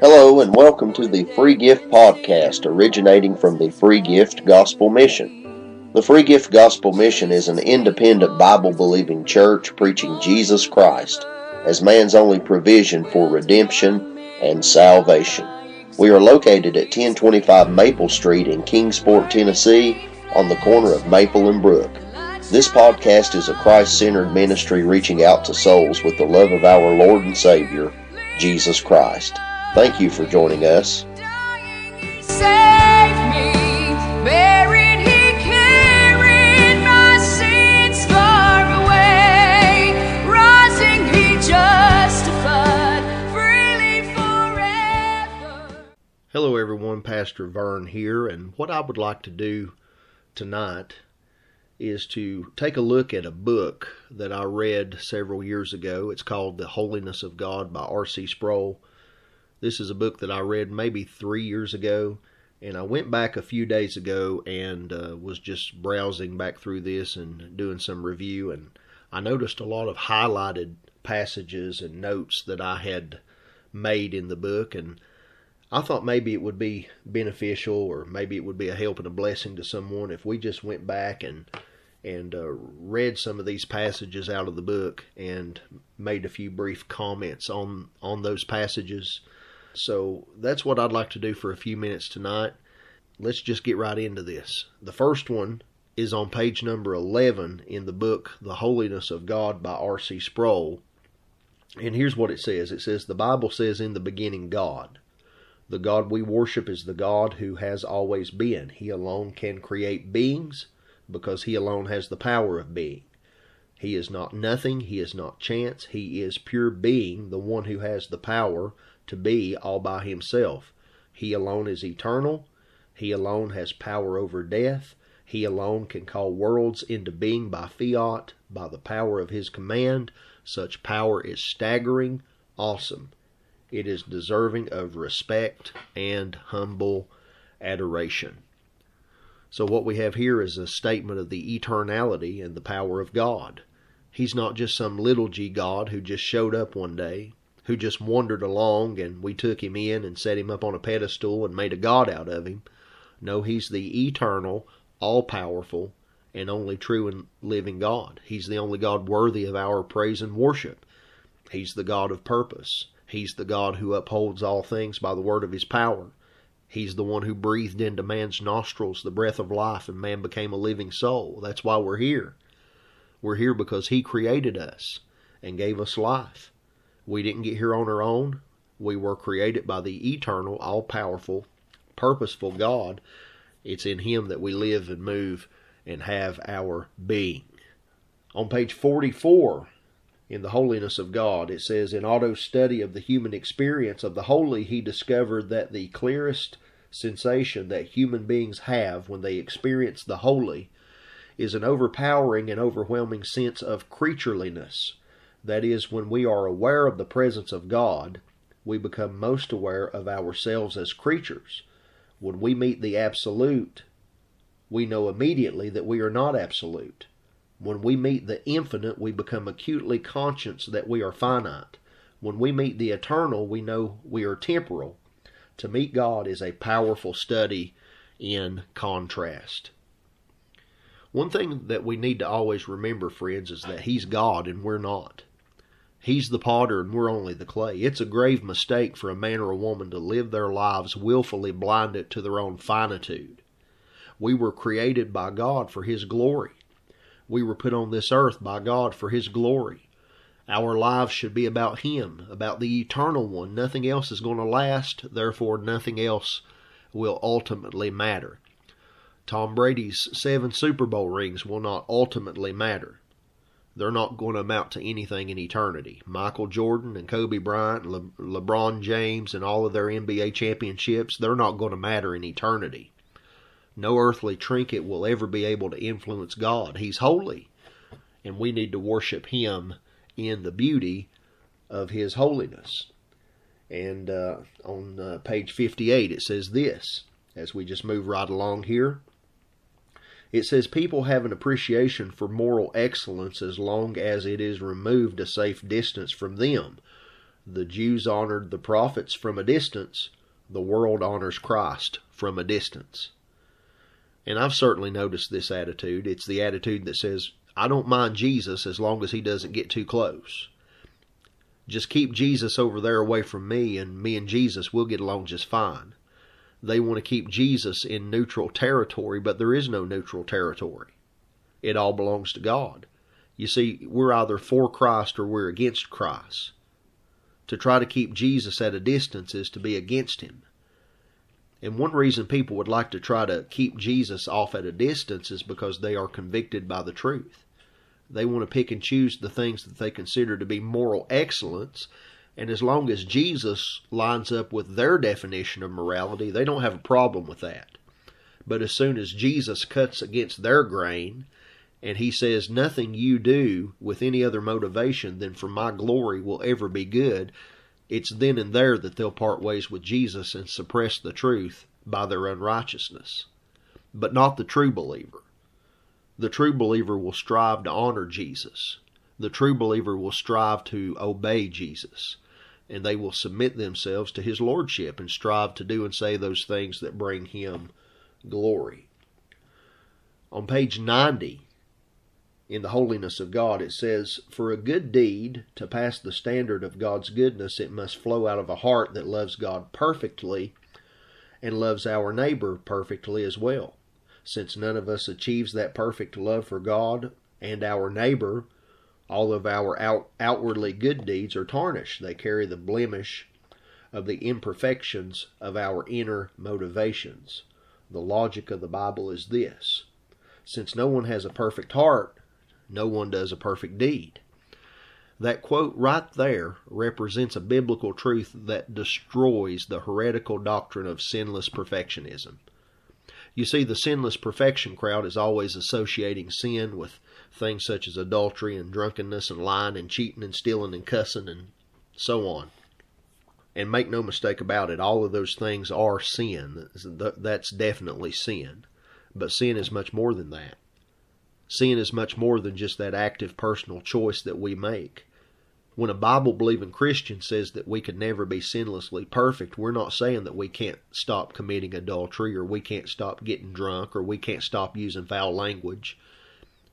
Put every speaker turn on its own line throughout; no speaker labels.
Hello, and welcome to the Free Gift Podcast, originating from the Free Gift Gospel Mission. The Free Gift Gospel Mission is an independent Bible believing church preaching Jesus Christ as man's only provision for redemption and salvation. We are located at 1025 Maple Street in Kingsport, Tennessee, on the corner of Maple and Brook. This podcast is a Christ centered ministry reaching out to souls with the love of our Lord and Savior, Jesus Christ. Thank you for joining us.
Hello, everyone. Pastor Vern here, and what I would like to do tonight is to take a look at a book that I read several years ago. It's called The Holiness of God by R.C. Sproul. This is a book that I read maybe three years ago, and I went back a few days ago and uh, was just browsing back through this and doing some review, and I noticed a lot of highlighted passages and notes that I had made in the book, and I thought maybe it would be beneficial or maybe it would be a help and a blessing to someone if we just went back and and uh, read some of these passages out of the book and made a few brief comments on on those passages so that's what I'd like to do for a few minutes tonight. Let's just get right into this. The first one is on page number 11 in the book The Holiness of God by R.C. Sproul. And here's what it says it says, The Bible says, In the beginning, God. The God we worship is the God who has always been. He alone can create beings because He alone has the power of being. He is not nothing, He is not chance, He is pure being, the one who has the power to be all by himself. He alone is eternal. He alone has power over death. He alone can call worlds into being by fiat, by the power of his command. Such power is staggering, awesome. It is deserving of respect and humble adoration. So, what we have here is a statement of the eternality and the power of God. He's not just some little g God who just showed up one day who just wandered along and we took him in and set him up on a pedestal and made a god out of him. No, he's the eternal, all powerful, and only true and living God. He's the only God worthy of our praise and worship. He's the God of purpose. He's the God who upholds all things by the word of his power. He's the one who breathed into man's nostrils the breath of life and man became a living soul. That's why we're here. We're here because he created us and gave us life. We didn't get here on our own. We were created by the eternal, all powerful, purposeful God. It's in Him that we live and move and have our being. On page 44 in The Holiness of God, it says In Otto's study of the human experience of the holy, he discovered that the clearest sensation that human beings have when they experience the holy is an overpowering and overwhelming sense of creatureliness that is, when we are aware of the presence of God, we become most aware of ourselves as creatures. When we meet the Absolute, we know immediately that we are not absolute. When we meet the infinite, we become acutely conscious that we are finite. When we meet the eternal, we know we are temporal. To meet God is a powerful study in contrast. One thing that we need to always remember, friends, is that He's God and we're not. He's the potter and we're only the clay. It's a grave mistake for a man or a woman to live their lives willfully blinded to their own finitude. We were created by God for His glory. We were put on this earth by God for His glory. Our lives should be about Him, about the eternal one. Nothing else is going to last, therefore, nothing else will ultimately matter. Tom Brady's seven Super Bowl rings will not ultimately matter they're not going to amount to anything in eternity. Michael Jordan and Kobe Bryant, Le- LeBron James, and all of their NBA championships, they're not going to matter in eternity. No earthly trinket will ever be able to influence God. He's holy, and we need to worship Him in the beauty of His holiness. And uh, on uh, page 58, it says this as we just move right along here. It says people have an appreciation for moral excellence as long as it is removed a safe distance from them. the Jews honored the prophets from a distance, the world honors Christ from a distance. And I've certainly noticed this attitude. It's the attitude that says, I don't mind Jesus as long as he doesn't get too close. Just keep Jesus over there away from me, and me and Jesus will get along just fine. They want to keep Jesus in neutral territory, but there is no neutral territory. It all belongs to God. You see, we're either for Christ or we're against Christ. To try to keep Jesus at a distance is to be against him. And one reason people would like to try to keep Jesus off at a distance is because they are convicted by the truth. They want to pick and choose the things that they consider to be moral excellence. And as long as Jesus lines up with their definition of morality, they don't have a problem with that. But as soon as Jesus cuts against their grain and he says, Nothing you do with any other motivation than for my glory will ever be good, it's then and there that they'll part ways with Jesus and suppress the truth by their unrighteousness. But not the true believer. The true believer will strive to honor Jesus. The true believer will strive to obey Jesus. And they will submit themselves to his lordship and strive to do and say those things that bring him glory. On page 90 in the holiness of God, it says, For a good deed to pass the standard of God's goodness, it must flow out of a heart that loves God perfectly and loves our neighbor perfectly as well. Since none of us achieves that perfect love for God and our neighbor, all of our out, outwardly good deeds are tarnished. They carry the blemish of the imperfections of our inner motivations. The logic of the Bible is this since no one has a perfect heart, no one does a perfect deed. That quote right there represents a biblical truth that destroys the heretical doctrine of sinless perfectionism. You see, the sinless perfection crowd is always associating sin with things such as adultery and drunkenness and lying and cheating and stealing and cussing and so on. And make no mistake about it, all of those things are sin. That's definitely sin. But sin is much more than that. Sin is much more than just that active personal choice that we make. When a Bible believing Christian says that we could never be sinlessly perfect, we're not saying that we can't stop committing adultery or we can't stop getting drunk or we can't stop using foul language.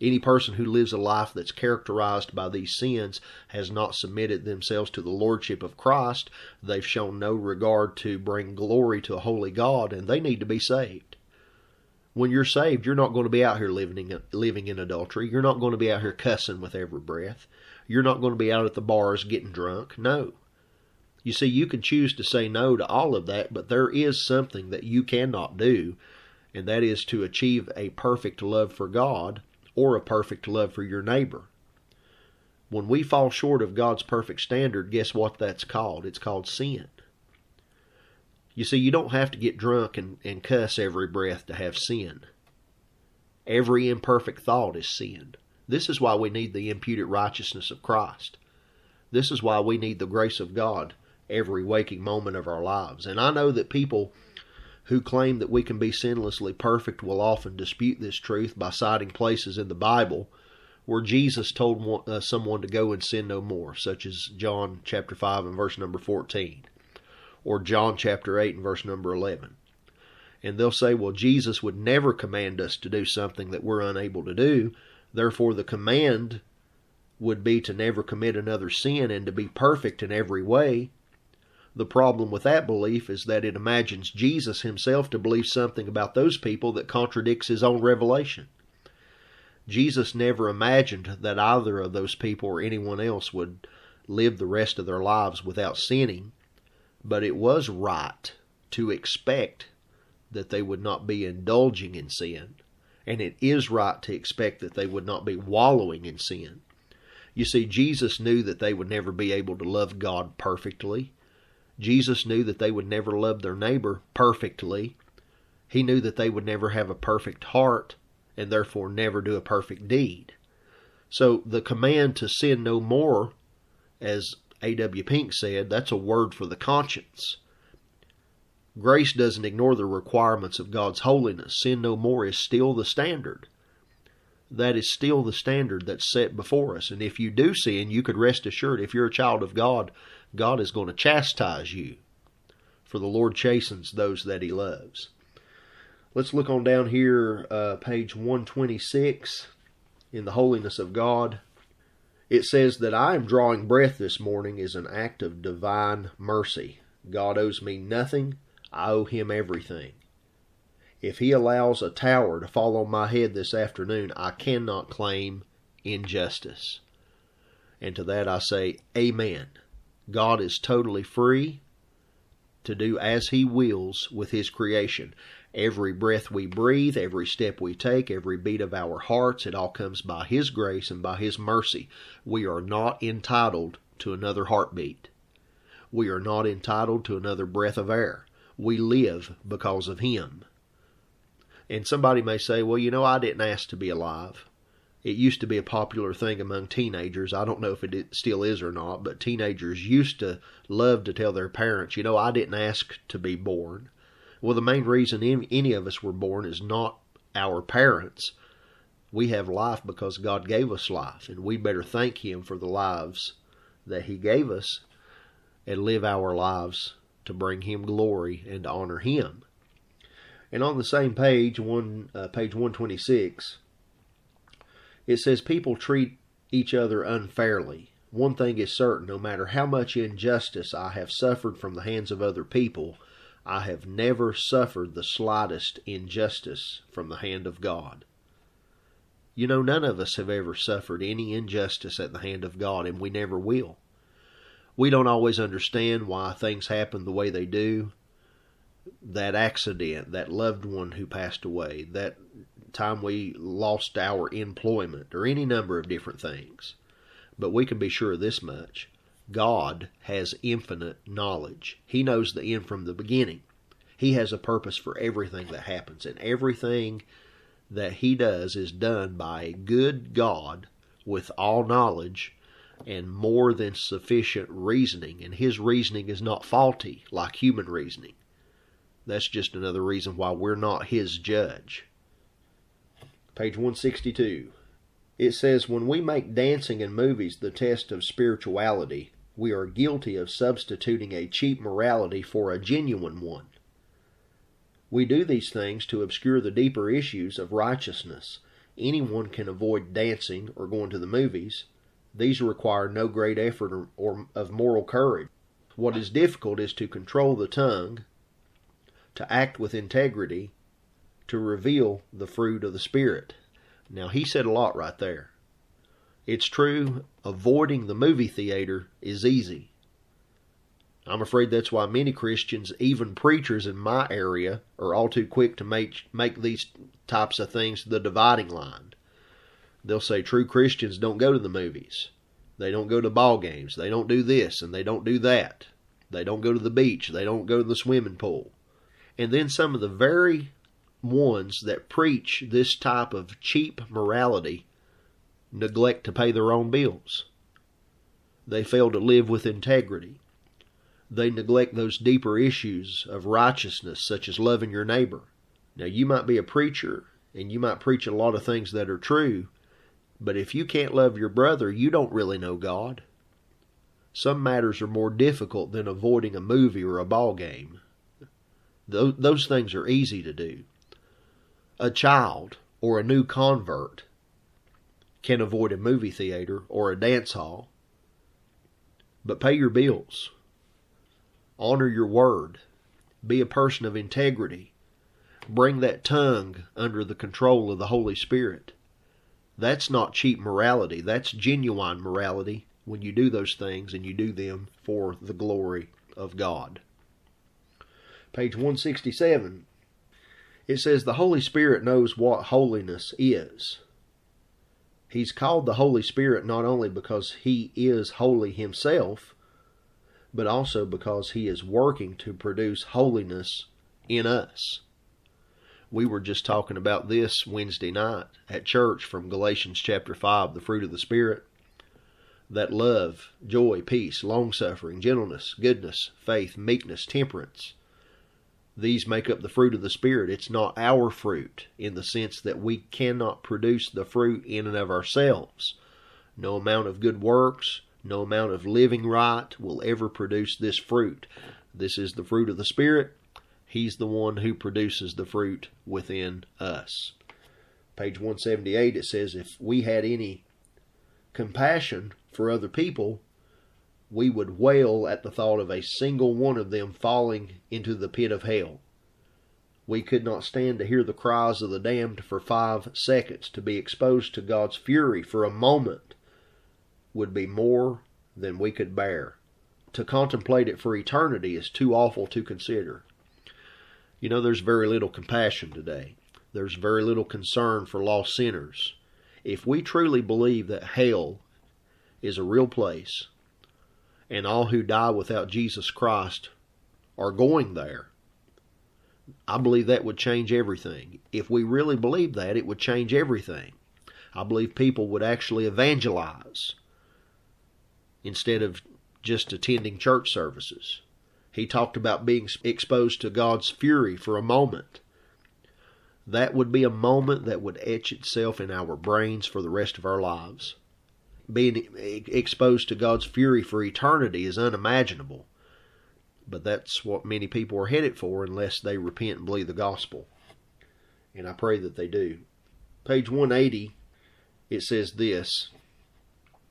Any person who lives a life that's characterized by these sins has not submitted themselves to the Lordship of Christ. They've shown no regard to bring glory to a holy God, and they need to be saved when you're saved, you're not going to be out here living in, living in adultery. You're not going to be out here cussing with every breath. You're not going to be out at the bars getting drunk. No. You see, you can choose to say no to all of that, but there is something that you cannot do, and that is to achieve a perfect love for God or a perfect love for your neighbor. When we fall short of God's perfect standard, guess what that's called? It's called sin. You see, you don't have to get drunk and, and cuss every breath to have sin. Every imperfect thought is sin. This is why we need the imputed righteousness of Christ. This is why we need the grace of God every waking moment of our lives. And I know that people who claim that we can be sinlessly perfect will often dispute this truth by citing places in the Bible where Jesus told uh, someone to go and sin no more, such as John chapter 5 and verse number 14 or John chapter 8 and verse number 11. And they'll say, well, Jesus would never command us to do something that we're unable to do. Therefore, the command would be to never commit another sin and to be perfect in every way. The problem with that belief is that it imagines Jesus himself to believe something about those people that contradicts his own revelation. Jesus never imagined that either of those people or anyone else would live the rest of their lives without sinning but it was right to expect that they would not be indulging in sin, and it is right to expect that they would not be wallowing in sin. You see, Jesus knew that they would never be able to love God perfectly. Jesus knew that they would never love their neighbor perfectly. He knew that they would never have a perfect heart and therefore never do a perfect deed. So the command to sin no more, as A.W. Pink said, that's a word for the conscience. Grace doesn't ignore the requirements of God's holiness. Sin no more is still the standard. That is still the standard that's set before us. And if you do sin, you could rest assured, if you're a child of God, God is going to chastise you, for the Lord chastens those that He loves. Let's look on down here, uh, page 126, in the holiness of God. It says that I am drawing breath this morning is an act of divine mercy. God owes me nothing, I owe Him everything. If He allows a tower to fall on my head this afternoon, I cannot claim injustice. And to that I say, Amen. God is totally free to do as He wills with His creation. Every breath we breathe, every step we take, every beat of our hearts, it all comes by His grace and by His mercy. We are not entitled to another heartbeat. We are not entitled to another breath of air. We live because of Him. And somebody may say, well, you know, I didn't ask to be alive. It used to be a popular thing among teenagers. I don't know if it still is or not, but teenagers used to love to tell their parents, you know, I didn't ask to be born. Well, the main reason any of us were born is not our parents. We have life because God gave us life, and we better thank Him for the lives that He gave us and live our lives to bring Him glory and to honor Him. And on the same page, one uh, page 126, it says people treat each other unfairly. One thing is certain, no matter how much injustice I have suffered from the hands of other people, I have never suffered the slightest injustice from the hand of God. You know, none of us have ever suffered any injustice at the hand of God, and we never will. We don't always understand why things happen the way they do, that accident, that loved one who passed away, that time we lost our employment, or any number of different things. But we can be sure of this much God has infinite knowledge. He knows the end from the beginning. He has a purpose for everything that happens, and everything that He does is done by a good God with all knowledge and more than sufficient reasoning. And His reasoning is not faulty like human reasoning. That's just another reason why we're not his judge. Page 162. It says, When we make dancing and movies the test of spirituality, we are guilty of substituting a cheap morality for a genuine one. We do these things to obscure the deeper issues of righteousness. Anyone can avoid dancing or going to the movies. These require no great effort or, or of moral courage. What is difficult is to control the tongue, to act with integrity, to reveal the fruit of the Spirit. Now, he said a lot right there. It's true, avoiding the movie theater is easy. I'm afraid that's why many Christians, even preachers in my area, are all too quick to make, make these types of things the dividing line. They'll say true Christians don't go to the movies. They don't go to ball games. They don't do this and they don't do that. They don't go to the beach. They don't go to the swimming pool. And then some of the very ones that preach this type of cheap morality neglect to pay their own bills. They fail to live with integrity. They neglect those deeper issues of righteousness, such as loving your neighbor. Now, you might be a preacher and you might preach a lot of things that are true, but if you can't love your brother, you don't really know God. Some matters are more difficult than avoiding a movie or a ball game. Those things are easy to do. A child or a new convert can avoid a movie theater or a dance hall, but pay your bills. Honor your word. Be a person of integrity. Bring that tongue under the control of the Holy Spirit. That's not cheap morality. That's genuine morality when you do those things and you do them for the glory of God page 167, it says the Holy Spirit knows what holiness is. He's called the Holy Spirit not only because he is holy himself, but also because he is working to produce holiness in us. We were just talking about this Wednesday night at church from Galatians chapter 5, the fruit of the Spirit. That love, joy, peace, long suffering, gentleness, goodness, faith, meekness, temperance these make up the fruit of the Spirit. It's not our fruit in the sense that we cannot produce the fruit in and of ourselves. No amount of good works, No amount of living right will ever produce this fruit. This is the fruit of the Spirit. He's the one who produces the fruit within us. Page 178, it says, If we had any compassion for other people, we would wail at the thought of a single one of them falling into the pit of hell. We could not stand to hear the cries of the damned for five seconds. To be exposed to God's fury for a moment would be more than we could bear. To contemplate it for eternity is too awful to consider. You know, there's very little compassion today. There's very little concern for lost sinners. If we truly believe that hell is a real place and all who die without Jesus Christ are going there, I believe that would change everything. If we really believe that, it would change everything. I believe people would actually evangelize instead of just attending church services. He talked about being exposed to God's fury for a moment. That would be a moment that would etch itself in our brains for the rest of our lives. Being exposed to God's fury for eternity is unimaginable. But that's what many people are headed for unless they repent and believe the gospel. And I pray that they do. Page 180, it says this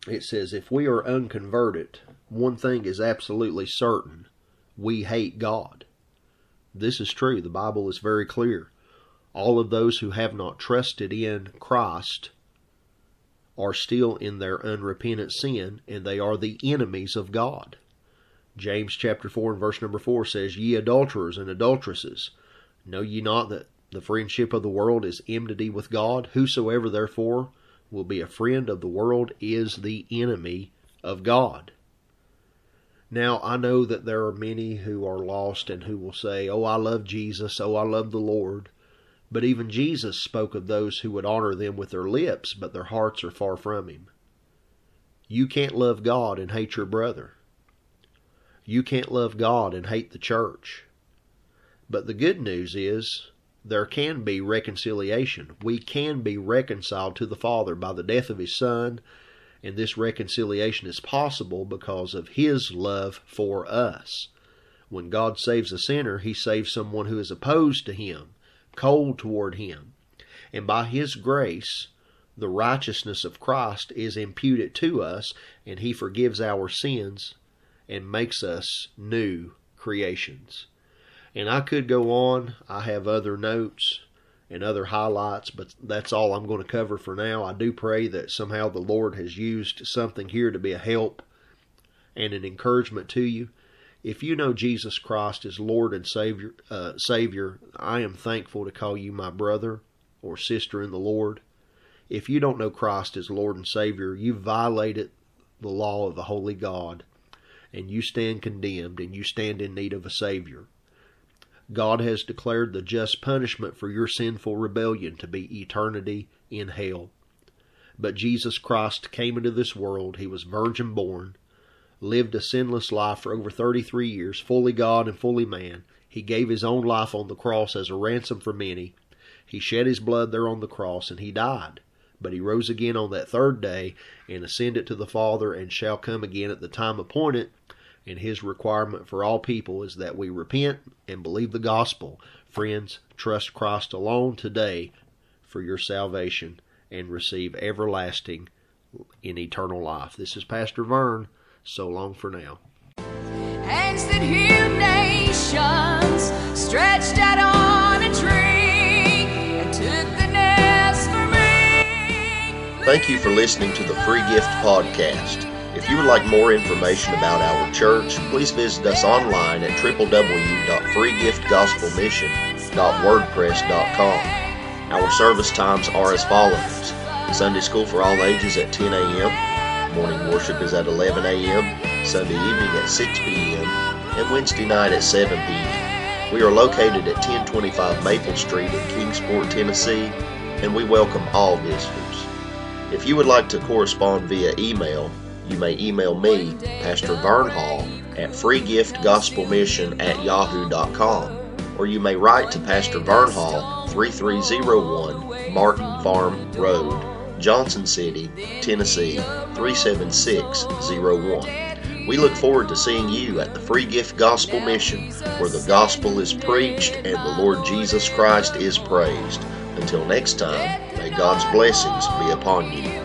it says, If we are unconverted, one thing is absolutely certain we hate God. This is true. The Bible is very clear. All of those who have not trusted in Christ are still in their unrepentant sin, and they are the enemies of God. James chapter 4 and verse number 4 says, Ye adulterers and adulteresses, know ye not that the friendship of the world is enmity with God? Whosoever therefore will be a friend of the world is the enemy of God. Now, I know that there are many who are lost and who will say, Oh, I love Jesus, oh, I love the Lord. But even Jesus spoke of those who would honor them with their lips, but their hearts are far from Him. You can't love God and hate your brother. You can't love God and hate the church. But the good news is there can be reconciliation. We can be reconciled to the Father by the death of His Son and this reconciliation is possible because of His love for us. When God saves a sinner, He saves someone who is opposed to Him, cold toward Him. And by His grace, the righteousness of Christ is imputed to us, and He forgives our sins and makes us new creations. And I could go on. I have other notes and other highlights, but that's all I'm going to cover for now. I do pray that somehow the Lord has used something here to be a help and an encouragement to you. If you know Jesus Christ as Lord and Savior, uh, Savior, I am thankful to call you my brother or sister in the Lord. If you don't know Christ as Lord and Savior, you violated the law of the Holy God, and you stand condemned, and you stand in need of a Savior. God has declared the just punishment for your sinful rebellion to be eternity in hell. But Jesus Christ came into this world. He was virgin born, lived a sinless life for over 33 years, fully God and fully man. He gave his own life on the cross as a ransom for many. He shed his blood there on the cross and he died. But he rose again on that third day and ascended to the Father and shall come again at the time appointed and his requirement for all people is that we repent and believe the gospel. Friends, trust Christ alone today for your salvation and receive everlasting in eternal life. This is Pastor Vern. So long for now. Hands that heal nations stretched out on a tree and took the nest for me.
Thank you for listening to the Free Gift Podcast. If you would like more information about our church, please visit us online at www.freegiftgospelmission.wordpress.com. Our service times are as follows Sunday school for all ages at 10 a.m., morning worship is at 11 a.m., Sunday evening at 6 p.m., and Wednesday night at 7 p.m. We are located at 1025 Maple Street in Kingsport, Tennessee, and we welcome all visitors. If you would like to correspond via email, you may email me, Pastor Vern Hall, at freegiftgospelmission at yahoo.com, or you may write to Pastor Vern Hall, 3301 Martin Farm Road,
Johnson City, Tennessee 37601. We look forward to seeing you at the Free Gift Gospel Mission, where the gospel is preached and the Lord Jesus Christ is praised. Until next time, may God's blessings be upon you.